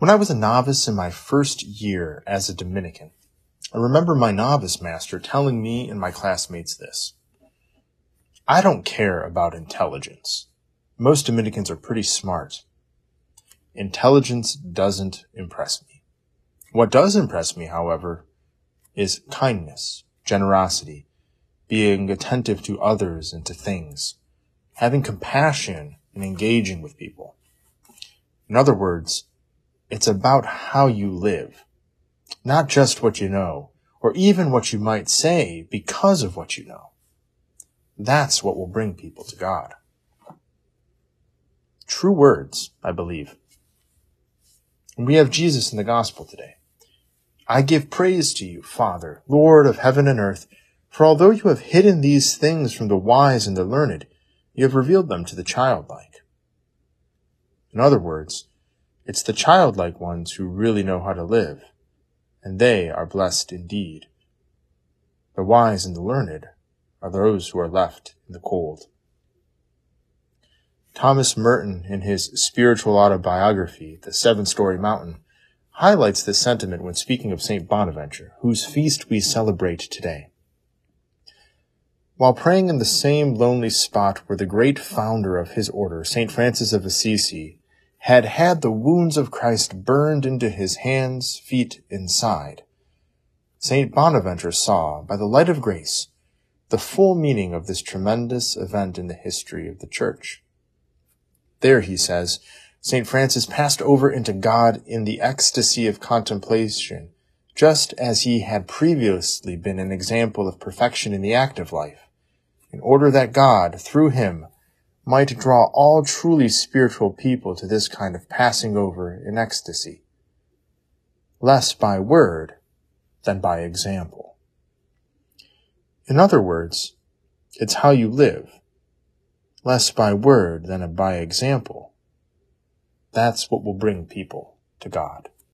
When I was a novice in my first year as a Dominican, I remember my novice master telling me and my classmates this. I don't care about intelligence. Most Dominicans are pretty smart. Intelligence doesn't impress me. What does impress me, however, is kindness, generosity, being attentive to others and to things, having compassion and engaging with people. In other words, it's about how you live, not just what you know, or even what you might say because of what you know. That's what will bring people to God. True words, I believe. We have Jesus in the gospel today. I give praise to you, Father, Lord of heaven and earth, for although you have hidden these things from the wise and the learned, you have revealed them to the childlike. In other words, it's the childlike ones who really know how to live, and they are blessed indeed. The wise and the learned are those who are left in the cold. Thomas Merton, in his spiritual autobiography, The Seven Storey Mountain, highlights this sentiment when speaking of St. Bonaventure, whose feast we celebrate today. While praying in the same lonely spot where the great founder of his order, St. Francis of Assisi, had had the wounds of Christ burned into his hands, feet, and side. St. Bonaventure saw, by the light of grace, the full meaning of this tremendous event in the history of the Church. There, he says, St. Francis passed over into God in the ecstasy of contemplation, just as he had previously been an example of perfection in the active life, in order that God, through him, might draw all truly spiritual people to this kind of passing over in ecstasy, less by word than by example. In other words, it's how you live, less by word than by example. That's what will bring people to God.